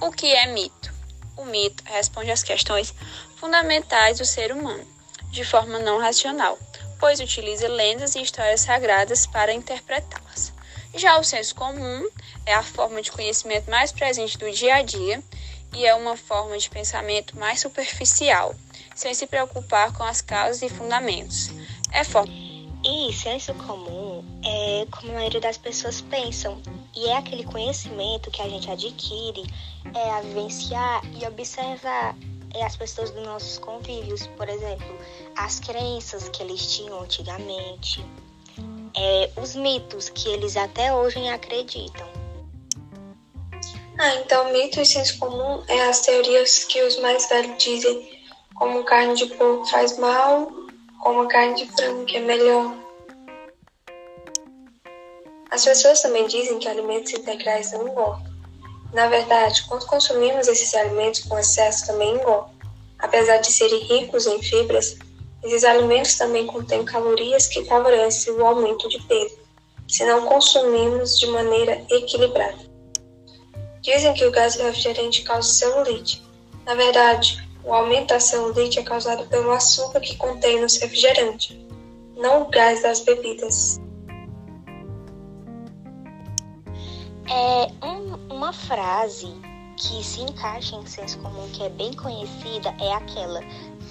O que é mito? O mito responde às questões fundamentais do ser humano, de forma não racional, pois utiliza lendas e histórias sagradas para interpretá-las. Já o senso comum é a forma de conhecimento mais presente do dia a dia e é uma forma de pensamento mais superficial, sem se preocupar com as causas e fundamentos. É forma. E senso comum é como a maioria das pessoas pensam, e é aquele conhecimento que a gente adquire é a vivenciar e observar é as pessoas dos nossos convívios, por exemplo, as crenças que eles tinham antigamente, é, os mitos que eles até hoje acreditam. Ah, então mito e senso comum é as teorias que os mais velhos dizem, como carne de porco faz mal, como carne de frango que é melhor. As pessoas também dizem que alimentos integrais não engordam. Na verdade, quando consumimos esses alimentos com excesso também engordam. Apesar de serem ricos em fibras, esses alimentos também contêm calorias que favorecem o aumento de peso, se não consumimos de maneira equilibrada. Dizem que o gás refrigerante causa celulite. Na verdade, o aumento da celulite é causado pelo açúcar que contém nos refrigerantes, não o gás das bebidas. É um, uma frase que se encaixa em senso comum, que é bem conhecida, é aquela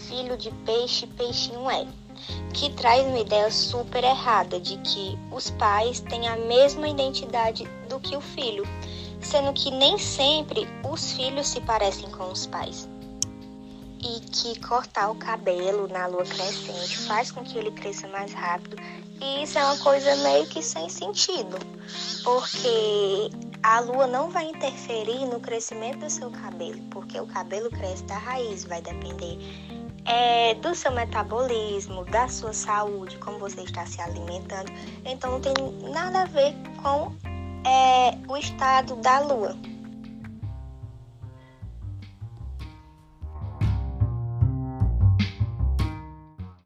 filho de peixe, peixinho é, que traz uma ideia super errada de que os pais têm a mesma identidade do que o filho, sendo que nem sempre os filhos se parecem com os pais. E que cortar o cabelo na lua crescente faz com que ele cresça mais rápido, e isso é uma coisa meio que sem sentido, porque a lua não vai interferir no crescimento do seu cabelo, porque o cabelo cresce da raiz, vai depender é, do seu metabolismo, da sua saúde, como você está se alimentando. Então não tem nada a ver com é, o estado da lua.